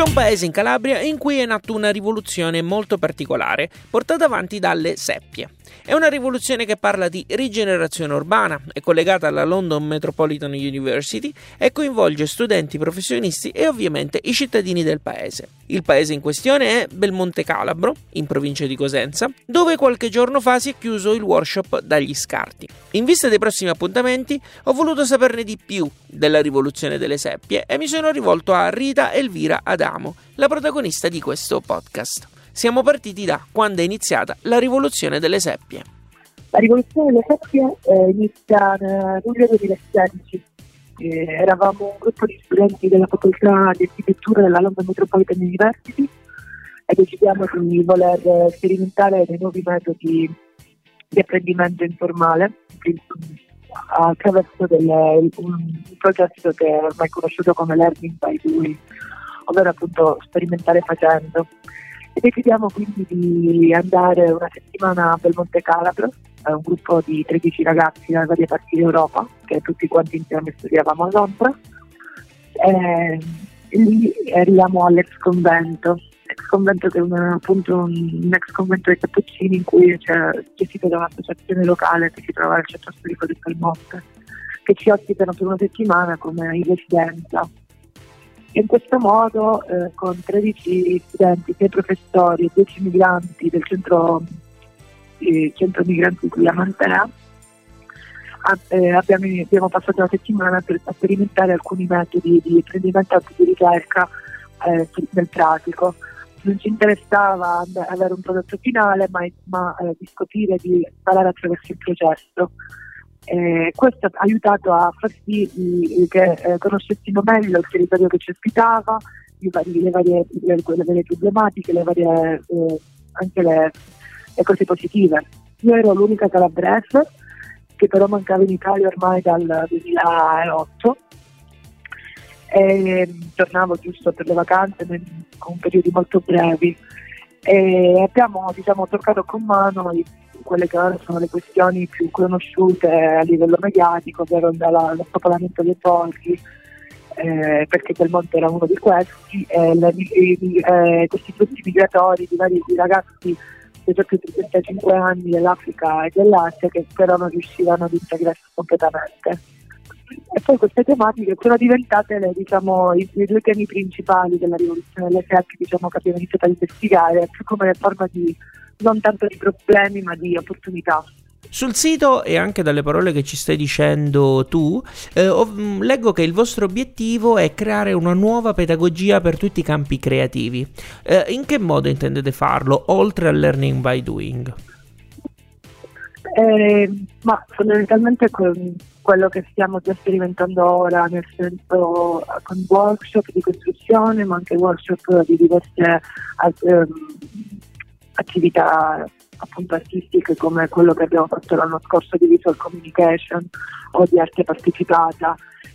C'è un paese in Calabria in cui è nata una rivoluzione molto particolare, portata avanti dalle seppie. È una rivoluzione che parla di rigenerazione urbana, è collegata alla London Metropolitan University e coinvolge studenti, professionisti e ovviamente i cittadini del paese. Il paese in questione è Belmonte Calabro, in provincia di Cosenza, dove qualche giorno fa si è chiuso il workshop dagli scarti. In vista dei prossimi appuntamenti ho voluto saperne di più della rivoluzione delle seppie e mi sono rivolto a Rita Elvira Adamo, la protagonista di questo podcast. Siamo partiti da quando è iniziata la rivoluzione delle seppie. La rivoluzione delle seppie eh, inizia nel luglio 2016. Eh, eravamo un gruppo di studenti della facoltà di architettura della London Metropolitan University e decidiamo di voler sperimentare dei nuovi metodi di apprendimento informale attraverso delle, un progetto che è ormai conosciuto come Learning by Doing, ovvero appunto sperimentare facendo. E decidiamo quindi di andare una settimana a Belmonte Calabro, è un gruppo di 13 ragazzi da varie parti d'Europa, che tutti quanti insieme studiavamo a Londra. E lì arriviamo all'ex convento, ex convento che è una, appunto un, un, ex convento dei Cappuccini in cui c'è gestito da un'associazione locale che si trova al centro storico di Belmonte, che ci ospitano per una settimana come in residenza in questo modo, eh, con 13 studenti, 6 professori e 10 migranti del centro, eh, centro migranti qui a Mantea, eh, abbiamo, abbiamo, passato la settimana per sperimentare alcuni metodi di apprendimento di ricerca eh, nel pratico. Non ci interessava avere un prodotto finale, ma, ma eh, di scoprire di imparare attraverso il processo. Eh, questo ha aiutato a far sì che eh, conoscessimo meglio il territorio che ci ospitava, le, varie, le, le, varie, problematiche, le varie, eh, anche le, le, cose positive. Io ero l'unica calabrese che però mancava in Italia ormai dal 2008 e tornavo giusto per le vacanze con periodi molto brevi e abbiamo diciamo, toccato con mano quelle che ora sono le questioni più conosciute a livello mediatico, ovvero lo spopolamento dei borghi, eh, perché Belmonte era uno di questi, eh, eh, questi flussi migratori di vari di ragazzi di sotto i 35 anni dell'Africa e dell'Asia che però non riuscivano ad integrarsi completamente. E poi queste tematiche sono diventate le, diciamo, i, i, due temi principali della rivoluzione delle FEAC diciamo, che abbiamo iniziato a investigare, più come forma di non tanto di problemi ma di opportunità. Sul sito e anche dalle parole che ci stai dicendo tu, eh, ho, mm, leggo che il vostro obiettivo è creare una nuova pedagogia per tutti i campi creativi. Eh, in che modo intendete farlo, oltre al learning by doing? Eh, ma fondamentalmente con quello che stiamo già sperimentando ora, nel senso con workshop di costruzione, ma anche workshop di diverse um, attività appunto artistiche come quello che abbiamo fatto l'anno scorso di visual communication o di arte partecipata.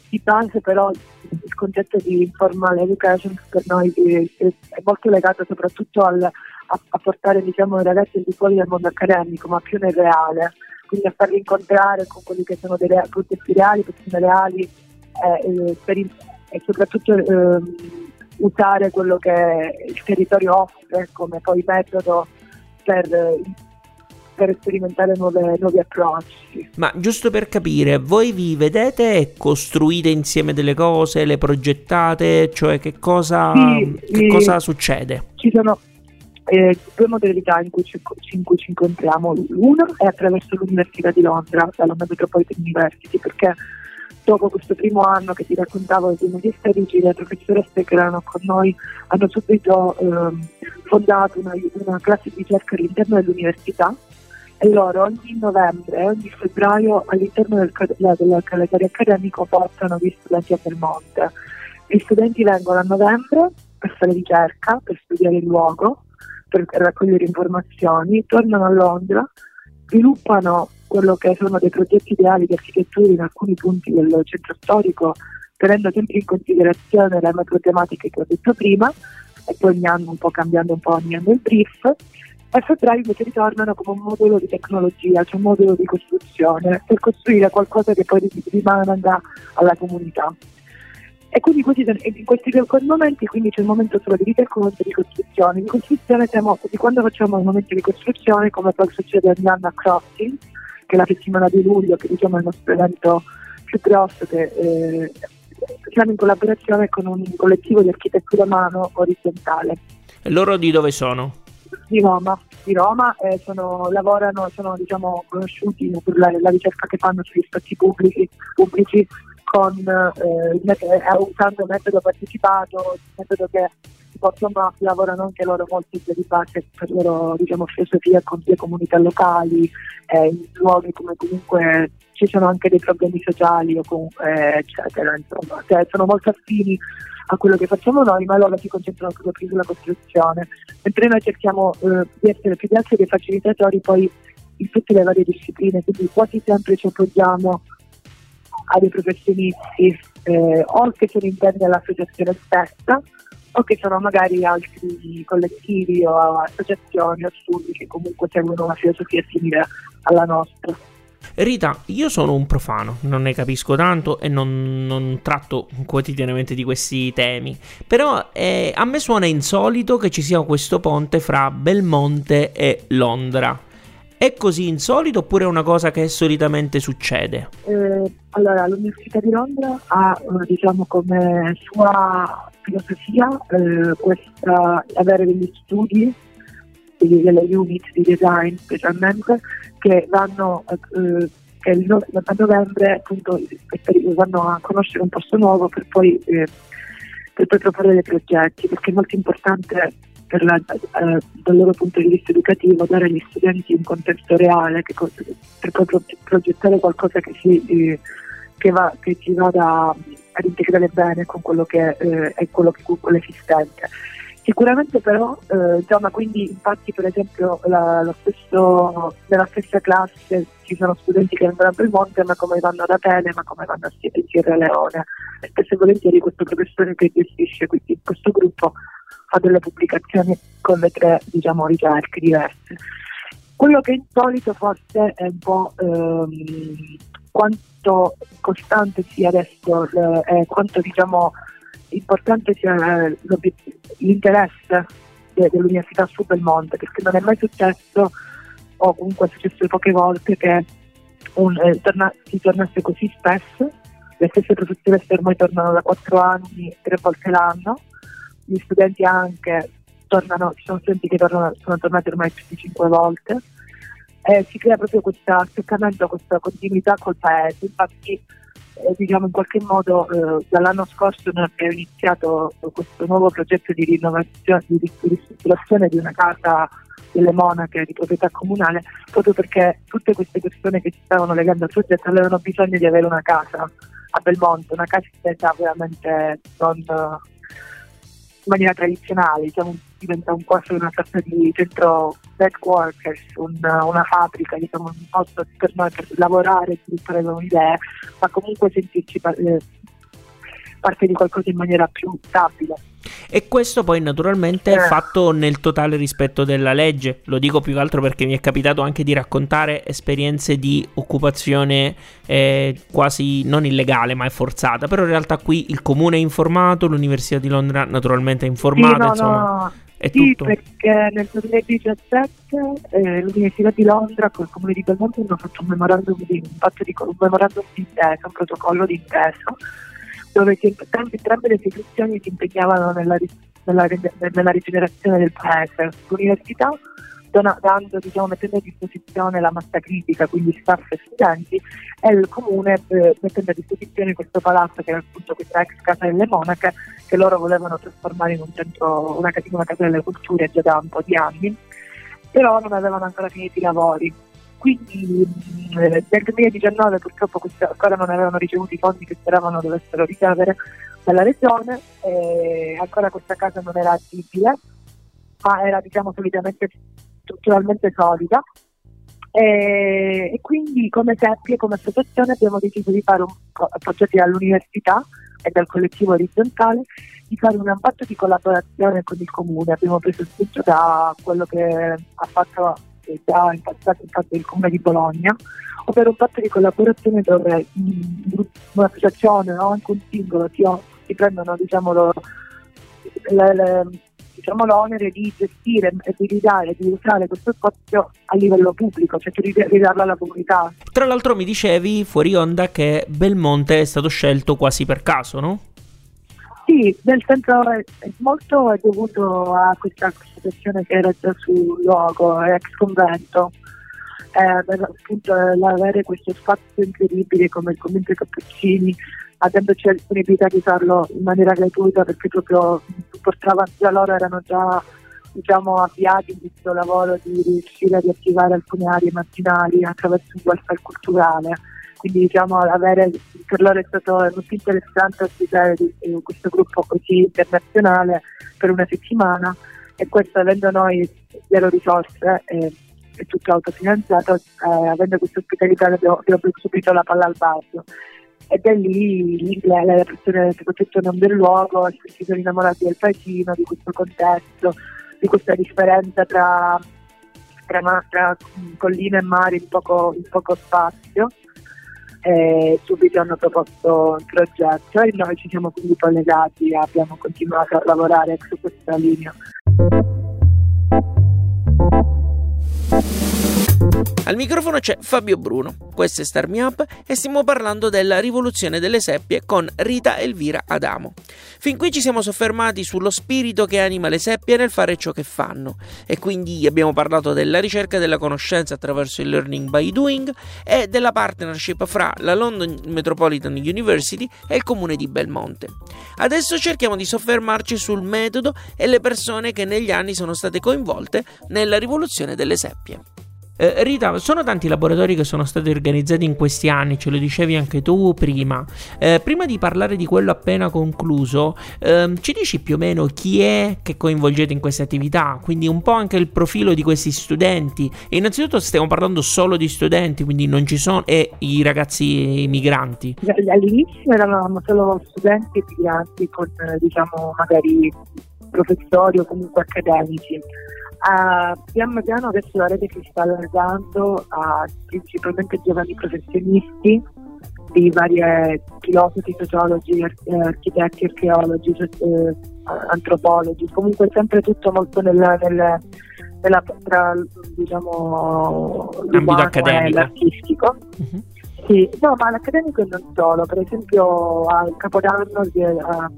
Di base però il concetto di informal education per noi è, molto legato soprattutto al, a, a, portare diciamo, i ragazzi di fuori del mondo accademico, ma più nel reale, quindi a farli incontrare con quelli che sono dei progetti reali, persone reali eh, eh, per, e soprattutto eh, usare quello che il territorio offre come poi metodo per, per sperimentare nuove, nuovi approcci. Ma giusto per capire, voi vi vedete e costruite insieme delle cose, le progettate, cioè che cosa, sì, che cosa succede? Ci sono eh, due modalità in cui, ci, in cui ci incontriamo. Una è attraverso l'Università di Londra, la London Metropolitan University, perché dopo questo primo anno che ti raccontavo di 2016, le professoresse che erano con noi hanno subito eh, fondato una, una, classe di ricerca all'interno dell'università. E loro ogni novembre ogni febbraio all'interno del, della, del calendario accademico portano gli studenti a Belmonte. Gli studenti vengono a novembre per fare ricerca, per studiare il luogo, per raccogliere informazioni, tornano a Londra, sviluppano quello che sono dei progetti ideali di architettura in alcuni punti del centro storico, tenendo sempre in considerazione le macro tematiche che ho detto prima, e poi ogni anno un po' cambiando un po' ogni anno il brief, e febbraio invece ritornano come un modulo di tecnologia, cioè un modulo di costruzione, per costruire qualcosa che poi rimanga alla comunità. E quindi in questi due momenti quindi c'è il momento solo di ricerca e di costruzione. Di costruzione siamo, quando facciamo il momento di costruzione, come poi succede ogni anno a Crossing, che la settimana di luglio, che diciamo è il nostro evento più grosso, che eh, siamo in collaborazione con un collettivo di architettura mano orizzontale. E loro di dove sono? Di Roma, di Roma eh, sono, lavorano, sono diciamo, conosciuti per la, la, ricerca che fanno sugli spazi pubblici, pubblici con, eh, eh usando il metodo partecipato, il metodo che insomma lavorano anche loro molto di base per loro diciamo, filosofia con le comunità locali, eh, in luoghi come comunque ci sono anche dei problemi sociali o comunque eccetera, insomma, cioè, sono molto affini a quello che facciamo noi, ma loro si concentrano proprio più sulla costruzione, mentre noi cerchiamo eh, di essere più di altri dei facilitatori poi in tutte le varie discipline, quindi quasi sempre ci appoggiamo a dei professionisti eh, o che sono interni all'associazione stessa o che sono magari altri collettivi o associazioni o studi che comunque seguono una filosofia simile alla nostra. Rita, io sono un profano, non ne capisco tanto e non, non tratto quotidianamente di questi temi, però eh, a me suona insolito che ci sia questo ponte fra Belmonte e Londra. È così insolito oppure è una cosa che solitamente succede? Eh, allora, l'Università di Londra ha diciamo come sua filosofia eh, questa, avere degli studi delle unit di design specialmente che vanno eh, che a novembre appunto vanno a conoscere un posto nuovo per poi, eh, per poi proporre dei progetti perché è molto importante la, eh, dal loro punto di vista educativo dare agli studenti un contesto reale che, per poi progettare qualcosa che, si, eh, che, va, che si vada ad integrare bene con quello che eh, è quello, che, quello esistente. Sicuramente però, eh, insomma, quindi infatti per esempio la, stesso, nella stessa classe ci sono studenti che vengono a Belmonte ma come vanno ad Atene, ma come vanno a Sierra Leone. E spesso e volentieri questo professore che gestisce quindi questo gruppo fa delle pubblicazioni con le tre diciamo, ricerche diverse. Quello che è insolito forse è un po' ehm, quanto costante sia adesso e eh, quanto diciamo, importante sia eh, l'interesse de- dell'Università su Belmonte, perché non è mai successo, o comunque è successo poche volte, che un, eh, torna- si tornasse così spesso. Le stesse professoresse ormai tornano da quattro anni, tre volte l'anno, gli studenti anche tornano, ci sono studenti che tornano, sono tornati ormai più di cinque volte, eh, si crea proprio questo attaccamento, questa continuità col paese, infatti eh, diciamo in qualche modo eh, dall'anno scorso noi abbiamo iniziato questo nuovo progetto di rinnovazione, di ristrutturazione di una casa delle monache di proprietà comunale, proprio perché tutte queste persone che si stavano legando al progetto avevano bisogno di avere una casa a Belmonte, una casa intesa veramente non in maniera tradizionale, diciamo, diventa un quasi una sorta di centro headquarters, un, una fabbrica, diciamo, un posto per noi per lavorare sviluppare nuove idee, ma comunque sentirci eh, parte di qualcosa in maniera più stabile. E questo poi naturalmente è eh. fatto nel totale rispetto della legge. Lo dico più che altro perché mi è capitato anche di raccontare esperienze di occupazione eh, quasi non illegale, ma è forzata. Però in realtà qui il comune è informato, l'Università di Londra naturalmente è informata. Sì, no, insomma, no. È sì, tutto. perché nel 2017 eh, l'Università di Londra con il Comune di Belmonte hanno fatto un memorandum di, un, di, un memorandum di intesa, un protocollo di intesa dove entrambe le istituzioni si impegnavano nella, nella, nella rigenerazione del paese. L'università dando, diciamo, mettendo a disposizione la massa critica, quindi staff e studenti, e il comune eh, mettendo a disposizione questo palazzo che era appunto questa ex casa delle monache che loro volevano trasformare in un centro, una, una casa delle culture già da un po' di anni, però non avevano ancora finito i lavori quindi eh, nel 2019 purtroppo queste, ancora non avevano ricevuto i fondi che speravano dovessero ricevere, dalla regione, e ancora questa casa non era agibile, ma era diciamo solitamente strutturalmente solida e, e quindi come SEPI e come associazione abbiamo deciso di fare un appoggiati all'università e dal collettivo orizzontale di fare un patto di collaborazione con il comune. Abbiamo preso spunto da quello che ha fatto già in passato infatti il comune di Bologna, ovvero un patto di collaborazione dove un'associazione o anche un singolo si, si prendono diciamo, lo, le, le, diciamo, l'onere di gestire e di ridare, di usare questo spazio a livello pubblico, cioè di ridarlo alla comunità. Tra l'altro mi dicevi fuori onda che Belmonte è stato scelto quasi per caso, no? Sì, nel senso molto è dovuto a questa situazione che era già sul luogo, ex convento. Eh, appunto avere questo spazio incredibile come il convento dei Cappuccini avendoci la disponibilità di farlo in maniera gratuita perché proprio portava, già loro erano già diciamo, avviati in questo lavoro di riuscire a riattivare alcune aree marginali attraverso un welfare culturale. Quindi diciamo, avere, per loro è stato molto interessante ospitare questo gruppo così internazionale per una settimana. E questo avendo noi zero risorse e, e tutto autofinanziato, eh, avendo questa ospitalità abbiamo, abbiamo subito la palla al balzo. E da lì le persone soprattutto non del luogo si sono innamorati del paesino, di questo contesto, di questa differenza tra, tra, tra colline e mari in poco, in poco spazio e subito hanno proposto il progetto e noi ci siamo quindi collegati e abbiamo continuato a lavorare su questa linea. Al microfono c'è Fabio Bruno, questo è Star Me Up e stiamo parlando della rivoluzione delle seppie con Rita Elvira Adamo. Fin qui ci siamo soffermati sullo spirito che anima le seppie nel fare ciò che fanno e quindi abbiamo parlato della ricerca della conoscenza attraverso il learning by doing e della partnership fra la London Metropolitan University e il comune di Belmonte. Adesso cerchiamo di soffermarci sul metodo e le persone che negli anni sono state coinvolte nella rivoluzione delle seppie. Eh, Rita, sono tanti laboratori che sono stati organizzati in questi anni, ce lo dicevi anche tu prima. Eh, prima di parlare di quello appena concluso, ehm, ci dici più o meno chi è che coinvolgete in queste attività? Quindi un po' anche il profilo di questi studenti. E innanzitutto stiamo parlando solo di studenti, quindi non ci sono e i ragazzi migranti. All'inizio eravamo solo studenti migranti con diciamo magari professori o comunque accademici Uh, piano piano adesso la rete si sta allargando a principalmente giovani professionisti di varie filosofi, sociologi, eh, architetti, archeologi, eh, antropologi, comunque sempre tutto molto nella, nella, nella tra diciamo l'ambito accademico l'artistico. Uh-huh. Sì, no, ma l'accademico non solo, per esempio al Capodanno a,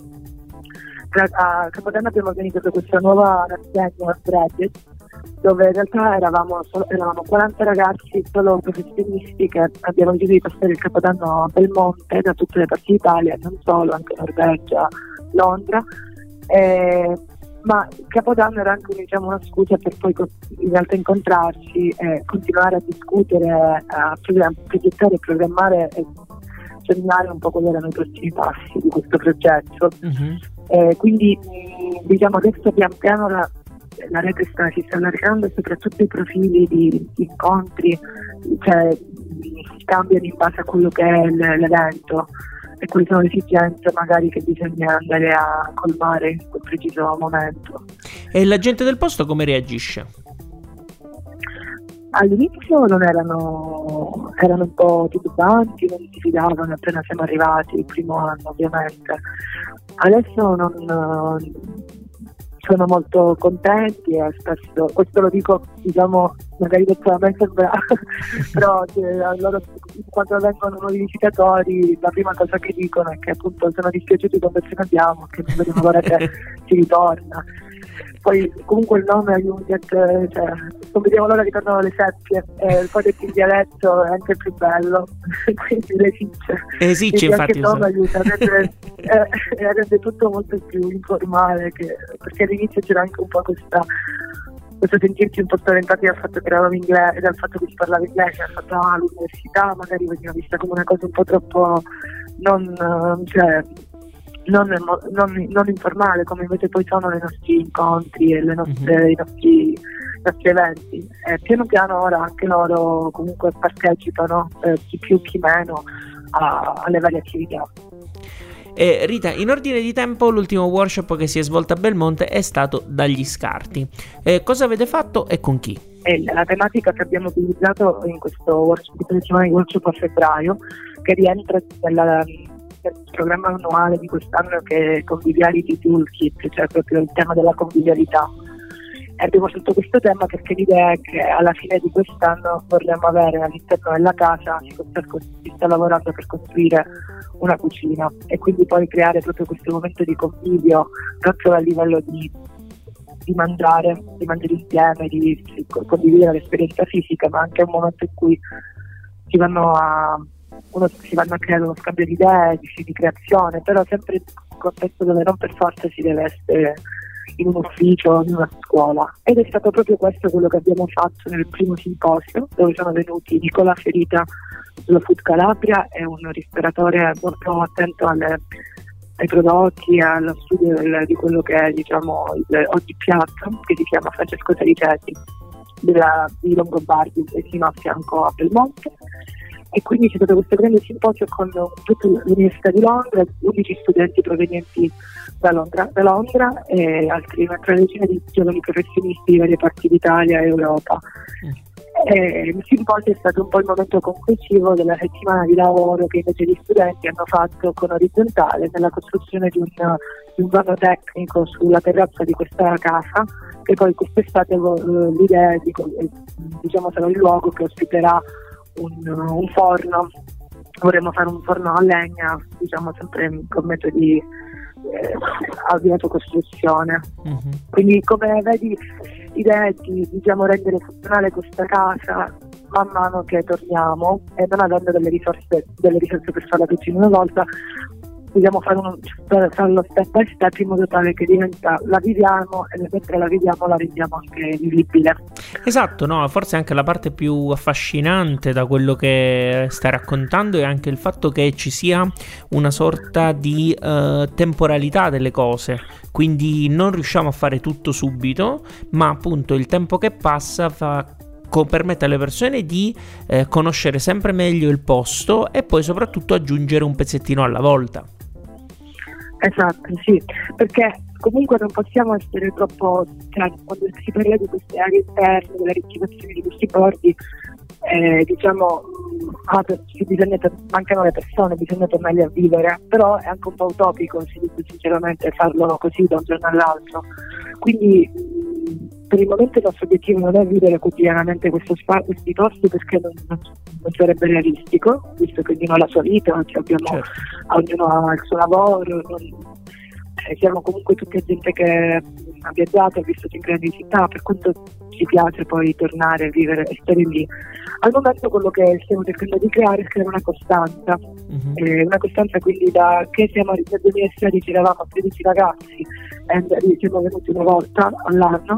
a Capodanno abbiamo organizzato questa nuova rassegna Graduate dove in realtà eravamo, solo, eravamo 40 ragazzi solo professionisti che abbiamo deciso di passare il Capodanno a Belmonte da tutte le parti d'Italia, non solo, anche Norvegia, Londra. Eh, ma il Capodanno era anche diciamo, una scusa per poi in realtà incontrarci e continuare a discutere, a progettare e programmare e sognare un po' quali erano i prossimi passi di questo progetto. Uh-huh. Eh, quindi diciamo adesso pian piano la, la rete sta, si sta allargando soprattutto i profili di, di incontri, cioè si cambiano in base a quello che è l'evento e quali sono le esigenze magari che bisogna andare a colmare in quel preciso momento. E la gente del posto come reagisce? All'inizio non erano, erano un po' titubanti, non si fidavano appena siamo arrivati, il primo anno ovviamente. Adesso non, sono molto contenti e spesso, questo lo dico diciamo magari detto a me sembra, però loro quando vengono nuovi visitatori la prima cosa che dicono è che appunto sono dispiaciuti quando ce ne andiamo, che non vediamo l'ora che si ritorna poi comunque il nome Unit, cioè, non vediamo l'ora di tornare le seppie, e poi detto in dialetto è anche più bello, quindi le sicce. E sicce infatti. Anche il nome aiuta, rende, eh, rende tutto molto più informale, che, perché all'inizio c'era anche un po' questa questo sentirci un po' spaventati dal fatto che eravamo inglese, dal fatto che si parlava inglese, dal fatto che ah, l'università magari veniva vista come una cosa un po' troppo non, cioè, non, non, non, informale come invece poi sono i nostri incontri e nostre, mm-hmm. i, nostri, i, nostri, eventi. E piano piano ora anche loro comunque partecipano, eh, chi più chi meno, a, alle varie attività. E Rita, in ordine di tempo, l'ultimo workshop che si è svolto a Belmonte è stato dagli scarti. Eh, cosa avete fatto e con chi? La tematica che abbiamo utilizzato in questo workshop, di workshop a febbraio, che rientra nella, nel programma annuale di quest'anno che è Conviviality Toolkit, cioè proprio il tema della convivialità. E abbiamo scelto questo tema perché l'idea è che alla fine di quest'anno vorremmo avere all'interno della casa, si, si sta lavorando per costruire una cucina e quindi poi creare proprio questo momento di convivio, solo a livello di, di mangiare, di mangiare insieme, di condividere l'esperienza fisica, ma anche un momento in cui si vanno a uno si vanno a creare uno scambio di idee, di, di creazione, però sempre in un contesto dove non per forza si deve essere in un ufficio in una scuola. Ed è stato proprio questo quello che abbiamo fatto nel primo simposio, dove sono venuti Nicola Ferita dello Food Calabria, è un ristoratore molto attento alle, ai prodotti, allo studio del, di quello che è diciamo, il oggi piatto, che si chiama Francesco Sariceti della, di Longobardi, vicino a fianco a Belmonte e quindi c'è stato questo grande simposio con tutta l'Università di Londra, 11 studenti provenienti da Londra, da Londra e altri, un'altra decina di giovani professionisti di varie parti d'Italia e Europa. Mm. E il simposio è stato un po' il momento conclusivo della settimana di lavoro che invece gli studenti hanno fatto con Orizzontale nella costruzione di un, di un vano tecnico sulla terrazza di questa casa che poi quest'estate l'idea di, diciamo sarà il luogo che ospiterà un, un forno, vorremmo fare un forno a legna, diciamo sempre con metodi eh, di autocostruzione. Mm-hmm. Quindi come vedi l'idea è di diciamo, rendere funzionale questa casa man mano che torniamo e non avendo delle risorse, delle risorse per farla tutti in una volta, dobbiamo fare uno, farlo step by step in modo tale che diventa, la viviamo e mentre la viviamo la rendiamo anche vivibile. Esatto, no, forse anche la parte più affascinante da quello che stai raccontando è anche il fatto che ci sia una sorta di uh, temporalità delle cose, quindi non riusciamo a fare tutto subito, ma appunto il tempo che passa fa permette alle persone di eh, conoscere sempre meglio il posto e poi soprattutto aggiungere un pezzettino alla volta. Esatto, sì, perché comunque non possiamo essere troppo, cioè, quando si parla di queste aree interne, della riattivazione di questi bordi, eh, diciamo, ah, bisogna, mancano le persone, bisogna tornarli a vivere, però è anche un po' utopico, si dice sinceramente, farlo così da un giorno all'altro. Quindi per il momento il nostro obiettivo non è vivere quotidianamente spazio, questi posti perché non, non, sarebbe realistico, visto che ognuno ha la sua vita, abbiamo, certo. ognuno ha il suo lavoro, non, eh, siamo comunque tutti gente che ha viaggiato, ha vissuto in grandi città, per quanto ci piace poi tornare a vivere e stare lì. Al momento quello che stiamo cercando di creare è creare una costanza, mm-hmm. eh, una costanza quindi da che siamo nel 2016 eravamo 13 ragazzi e siamo venuti una volta all'anno,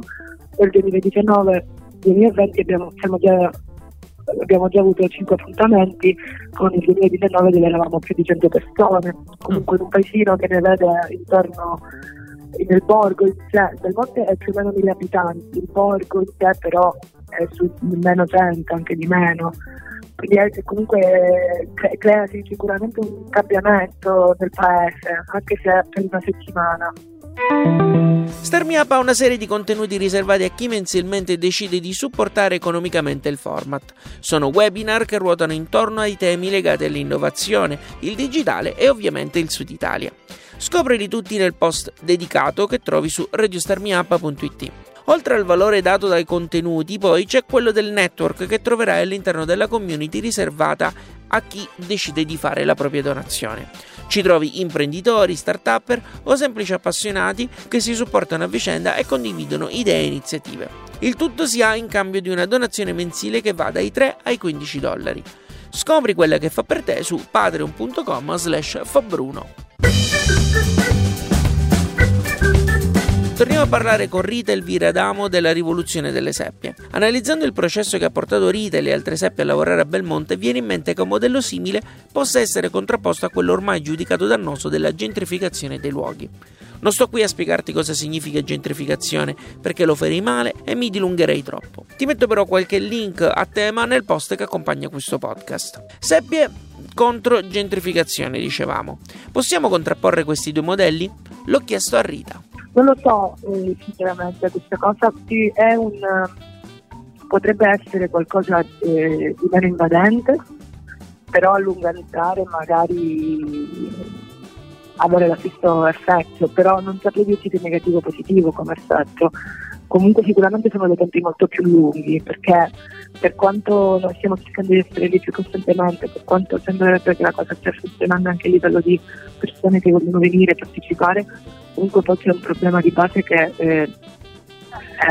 nel 2019-2020 abbiamo, già, abbiamo già avuto 5 appuntamenti, con il 2019 dove eravamo più di 100 persone, comunque in un paesino che ne vede intorno nel borgo in sé, del monte è più o meno 1000 abitanti, il borgo in sé però è su meno 100, anche di meno. Quindi comunque cre- crea sicuramente un cambiamento nel paese, anche se per una settimana. StarMeUp ha una serie di contenuti riservati a chi mensilmente decide di supportare economicamente il format. Sono webinar che ruotano intorno ai temi legati all'innovazione, il digitale e ovviamente il Sud Italia. Scoprili tutti nel post dedicato che trovi su radiostarmiup.it. Oltre al valore dato dai contenuti, poi c'è quello del network che troverai all'interno della community riservata a chi decide di fare la propria donazione. Ci trovi imprenditori, start-upper o semplici appassionati che si supportano a vicenda e condividono idee e iniziative. Il tutto si ha in cambio di una donazione mensile che va dai 3 ai 15 dollari. Scopri quella che fa per te su patreon.com slash fabbruno. Torniamo a parlare con Rita Elvira Adamo della rivoluzione delle seppie. Analizzando il processo che ha portato Rita e le altre seppie a lavorare a Belmonte, viene in mente che un modello simile possa essere contrapposto a quello ormai giudicato dannoso della gentrificazione dei luoghi. Non sto qui a spiegarti cosa significa gentrificazione, perché lo farei male e mi dilungherei troppo. Ti metto però qualche link a tema nel post che accompagna questo podcast. Seppie contro gentrificazione, dicevamo. Possiamo contrapporre questi due modelli? L'ho chiesto a Rita. Non lo so, eh, sinceramente, questa cosa sì, un, potrebbe essere qualcosa eh, di meno invadente, però a lungo andare magari avere lo stesso effetto, però non saprei dirti che negativo o positivo come effetto. Comunque sicuramente sono dei tempi molto più lunghi, perché per quanto noi stiamo cercando di essere lì più costantemente, per quanto sembrerebbe che la cosa stia funzionando anche a livello di persone che vogliono venire e partecipare, comunque poi c'è un problema di base che eh,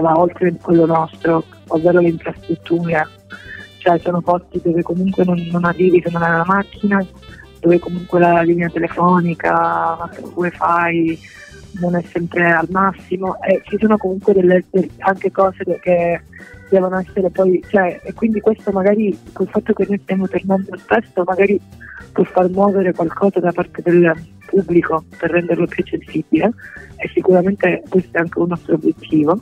va oltre quello nostro, ovvero le infrastrutture. Cioè sono posti dove comunque non, non arrivi se non hai una macchina, dove comunque la linea telefonica, wifi non è sempre al massimo e ci sono comunque delle, anche cose che devono essere poi, cioè, e quindi questo magari col fatto che noi stiamo tornando spesso magari può far muovere qualcosa da parte del pubblico per renderlo più accessibile e sicuramente questo è anche un nostro obiettivo,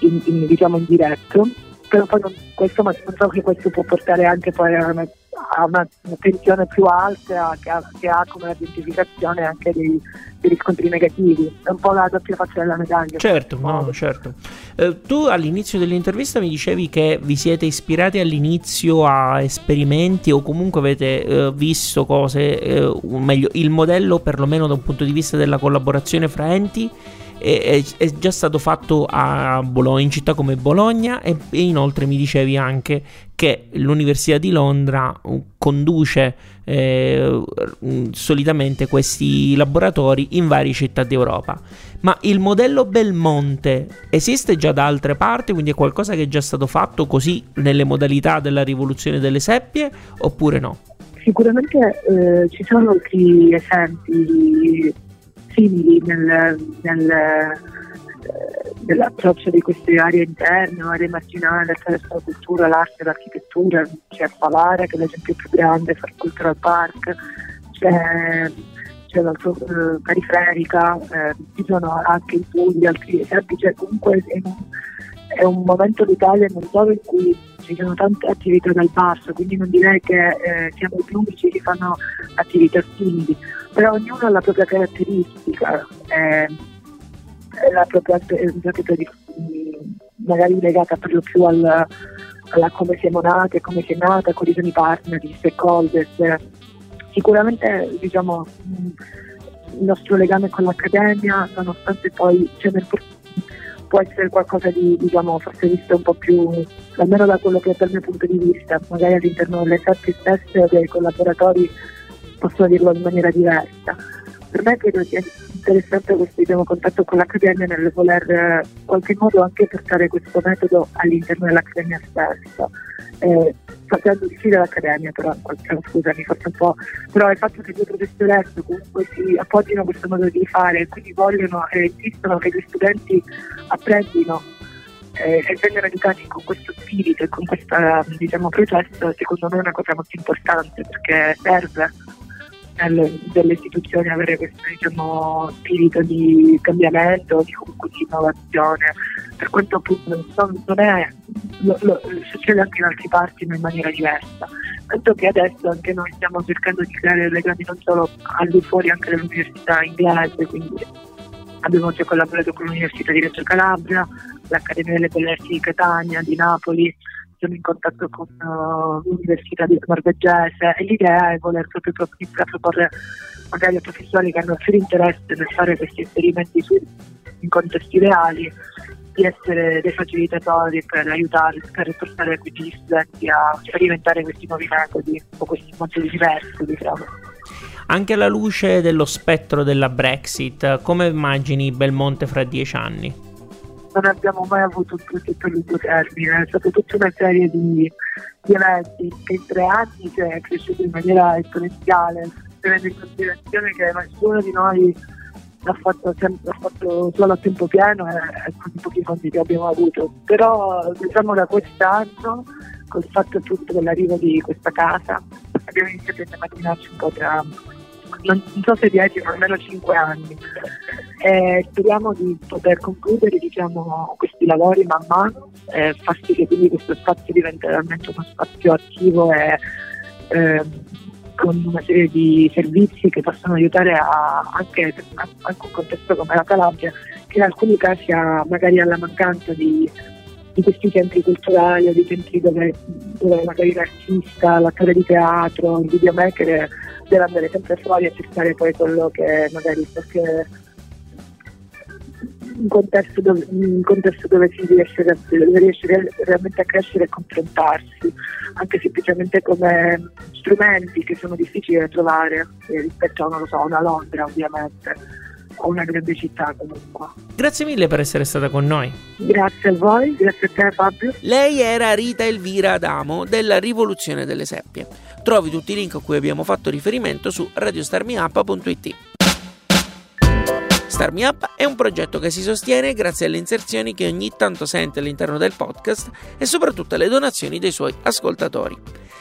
in, in, diciamo in diretto, però poi non, questo, non so che questo può portare anche poi a una, a una, tensione più alta che ha, che ha come identificazione anche dei, dei, riscontri negativi. È un po' la doppia faccia della medaglia. Certo, no, certo. Eh, tu all'inizio dell'intervista mi dicevi che vi siete ispirati all'inizio a esperimenti o comunque avete eh, visto cose, eh, meglio, il modello perlomeno da un punto di vista della collaborazione fra enti è, è, già stato fatto Bologna, in città come Bologna e, e, inoltre mi dicevi anche che l'Università di Londra uh, conduce eh, solitamente questi laboratori in varie città d'Europa. Ma il modello Belmonte esiste già da altre parti, quindi è qualcosa che è già stato fatto così nelle modalità della rivoluzione delle seppie oppure no? Sicuramente eh, ci sono altri esempi simili nel, nel, eh, nell'approccio di queste aree interne, aree marginali attraverso la cultura, l'arte, l'architettura. C'è Falara che è l'esempio più grande, Far Cultural Park, c'è, c'è l'altro eh, periferica, eh, ci sono anche in Puglia altri esempi, cioè comunque è un, è un momento d'Italia non solo in cui ci sono tante attività dal basso, quindi non direi che eh, siamo gli unici che fanno attività simili, però ognuno ha la propria caratteristica, eh, la propria, la propria magari legata lo più al, alla come siamo nati, come si è nata, quali sono i partner, i stakeholders. Sicuramente diciamo, il nostro legame con l'accademia, nonostante poi cioè nel, può essere qualcosa di, diciamo, forse visto un po' più, almeno da quello che è dal mio punto di vista, magari all'interno delle sette stesse o dei collaboratori possono dirlo in maniera diversa. Per me credo sia interessante questo diciamo, contatto con l'Accademia nel voler in qualche modo anche portare questo metodo all'interno dell'Accademia stessa. Eh, facendo uscire l'accademia, però scusami, forse un po', però il fatto che due professoresse comunque si appoggiano a questo modo di fare e quindi vogliono e insistono che gli studenti apprendino eh, e vengano educati con questo spirito e con questo diciamo, processo, secondo me è una cosa molto importante perché serve delle istituzioni avere questo diciamo, spirito di cambiamento, di comunque di innovazione, per quanto appunto non, non è, lo, lo, succede anche in altre parti ma in maniera diversa. Tanto che adesso anche noi stiamo cercando di creare legami non solo al di fuori anche dell'università inglese, quindi abbiamo già collaborato con l'Università di Reggio Calabria, l'Accademia delle Belle Arti di Catania, di Napoli, siamo in contatto con uh, l'Università norvegese e l'idea è voler proprio proporre magari a professori che hanno più interesse nel fare questi esperimenti su, in contesti reali di essere dei facilitatori per aiutare, per portare quindi gli studenti a sperimentare questi nuovi metodi o questi metodi diversi diciamo. Anche alla luce dello spettro della Brexit, come immagini Belmonte fra dieci anni? Non abbiamo mai avuto un progetto a lungo termine, è stata tutta una serie di, di eventi che in tre anni cioè, è cresciuto in maniera esponenziale, tenendo in considerazione che nessuno di noi l'ha fatto, l'ha fatto solo a tempo pieno e, e con i pochi fondi che abbiamo avuto. Però diciamo da quest'anno, col fatto appunto dell'arrivo di questa casa, abbiamo iniziato a immaginarci un po' tra non, so se 10 ma almeno 5 anni. E speriamo di poter concludere diciamo, questi lavori man mano e far sì che quindi questo spazio diventi veramente uno spazio attivo e eh, con una serie di servizi che possono aiutare a, anche, anche un contesto come la Calabria che in alcuni casi ha magari alla mancanza di, di questi centri culturali o di centri dove, dove magari l'artista, l'attore di teatro, il videomaker deve andare sempre fuori a cercare poi quello che magari perché un contesto dove, contesto dove si riesce, dove riesce, realmente a crescere e confrontarsi, anche semplicemente come strumenti che sono difficili da trovare eh, rispetto a, so, una Londra ovviamente o una grande città comunque. Grazie mille per essere stata con noi. Grazie a voi, grazie a te Fabio. Lei era Rita Elvira Adamo della Rivoluzione delle Seppie. Trovi tutti i link a cui abbiamo fatto riferimento su radiostarmiup.it. Start Me Up è un progetto che si sostiene grazie alle inserzioni che ogni tanto sente all'interno del podcast e soprattutto alle donazioni dei suoi ascoltatori.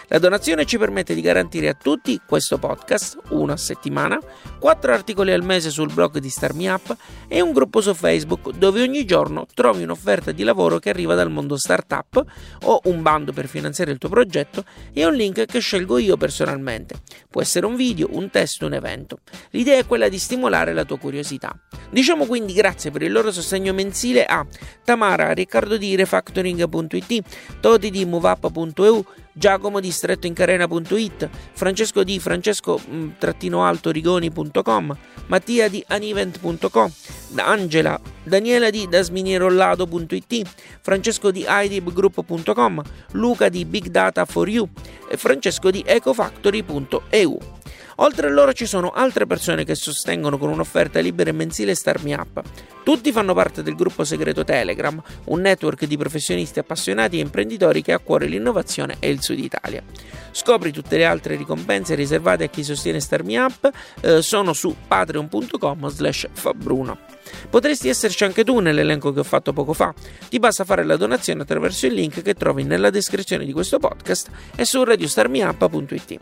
La donazione ci permette di garantire a tutti questo podcast, uno a settimana, quattro articoli al mese sul blog di Start Me Up e un gruppo su Facebook dove ogni giorno trovi un'offerta di lavoro che arriva dal mondo startup o un bando per finanziare il tuo progetto e un link che scelgo io personalmente. Può essere un video, un test, un evento. L'idea è quella di stimolare la tua curiosità. Diciamo quindi grazie per il loro sostegno mensile a Tamara, Riccardo di Refactoring.it, Todi di MoveUp.eu, Giacomo di strettoincarena.it, Francesco di francesco-altorigoni.com, Mattia di anivent.com, Angela, Daniela di dasminierollado.it, Francesco di idibgroup.com, Luca di Big Data for You e Francesco di ecofactory.eu. Oltre a loro ci sono altre persone che sostengono con un'offerta libera e mensile Start Me Up. Tutti fanno parte del gruppo segreto Telegram, un network di professionisti appassionati e imprenditori che ha a cuore l'innovazione e il Sud Italia. Scopri tutte le altre ricompense riservate a chi sostiene Start Me Up, eh, sono su patreon.com slash fabbruno. Potresti esserci anche tu nell'elenco che ho fatto poco fa. Ti basta fare la donazione attraverso il link che trovi nella descrizione di questo podcast e su radiostarmiup.it.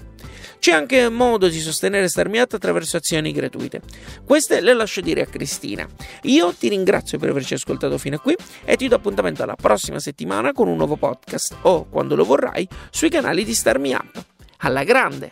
C'è anche modo di sostenere Starmiat attraverso azioni gratuite. Queste le lascio dire a Cristina. Io ti ringrazio per averci ascoltato fino a qui e ti do appuntamento alla prossima settimana con un nuovo podcast o, quando lo vorrai, sui canali di Starmiup. Alla grande!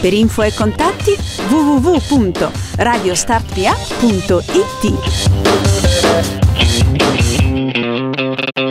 Per info e contatti www.radiostartpa.it